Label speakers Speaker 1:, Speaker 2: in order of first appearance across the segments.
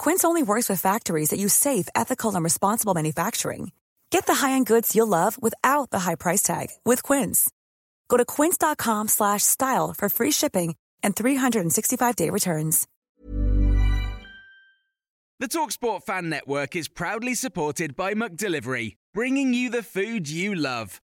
Speaker 1: Quince only works with factories that use safe, ethical, and responsible manufacturing. Get the high-end goods you'll love without the high price tag with Quince. Go to quince.com/style for free shipping and 365-day returns.
Speaker 2: The Talksport Fan Network is proudly supported by McDelivery, bringing you the food you love.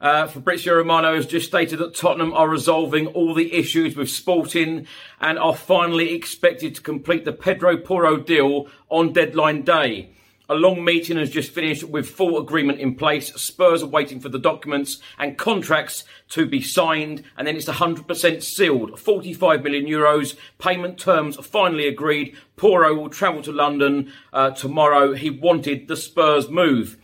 Speaker 3: Uh, Fabrizio Romano has just stated that Tottenham are resolving all the issues with Sporting and are finally expected to complete the Pedro Porro deal on deadline day. A long meeting has just finished with full agreement in place. Spurs are waiting for the documents and contracts to be signed, and then it's 100% sealed. 45 million euros. Payment terms finally agreed. Porro will travel to London uh, tomorrow. He wanted the Spurs move.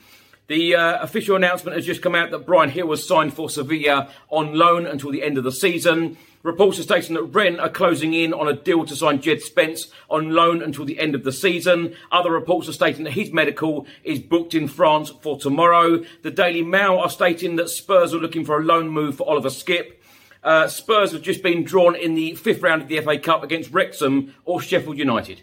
Speaker 3: The uh, official announcement has just come out that Bryan Gil was signed for Sevilla on loan until the end of the season. Reports are stating that Rennes are closing in on a deal to sign Jed Spence on loan until the end of the season. Other reports are stating that his medical is booked in France for tomorrow. The Daily Mail are stating that Spurs are looking for a loan move for Oliver Skipp. Uh, Spurs have just been drawn in the fifth round of the FA Cup against Wrexham or Sheffield United.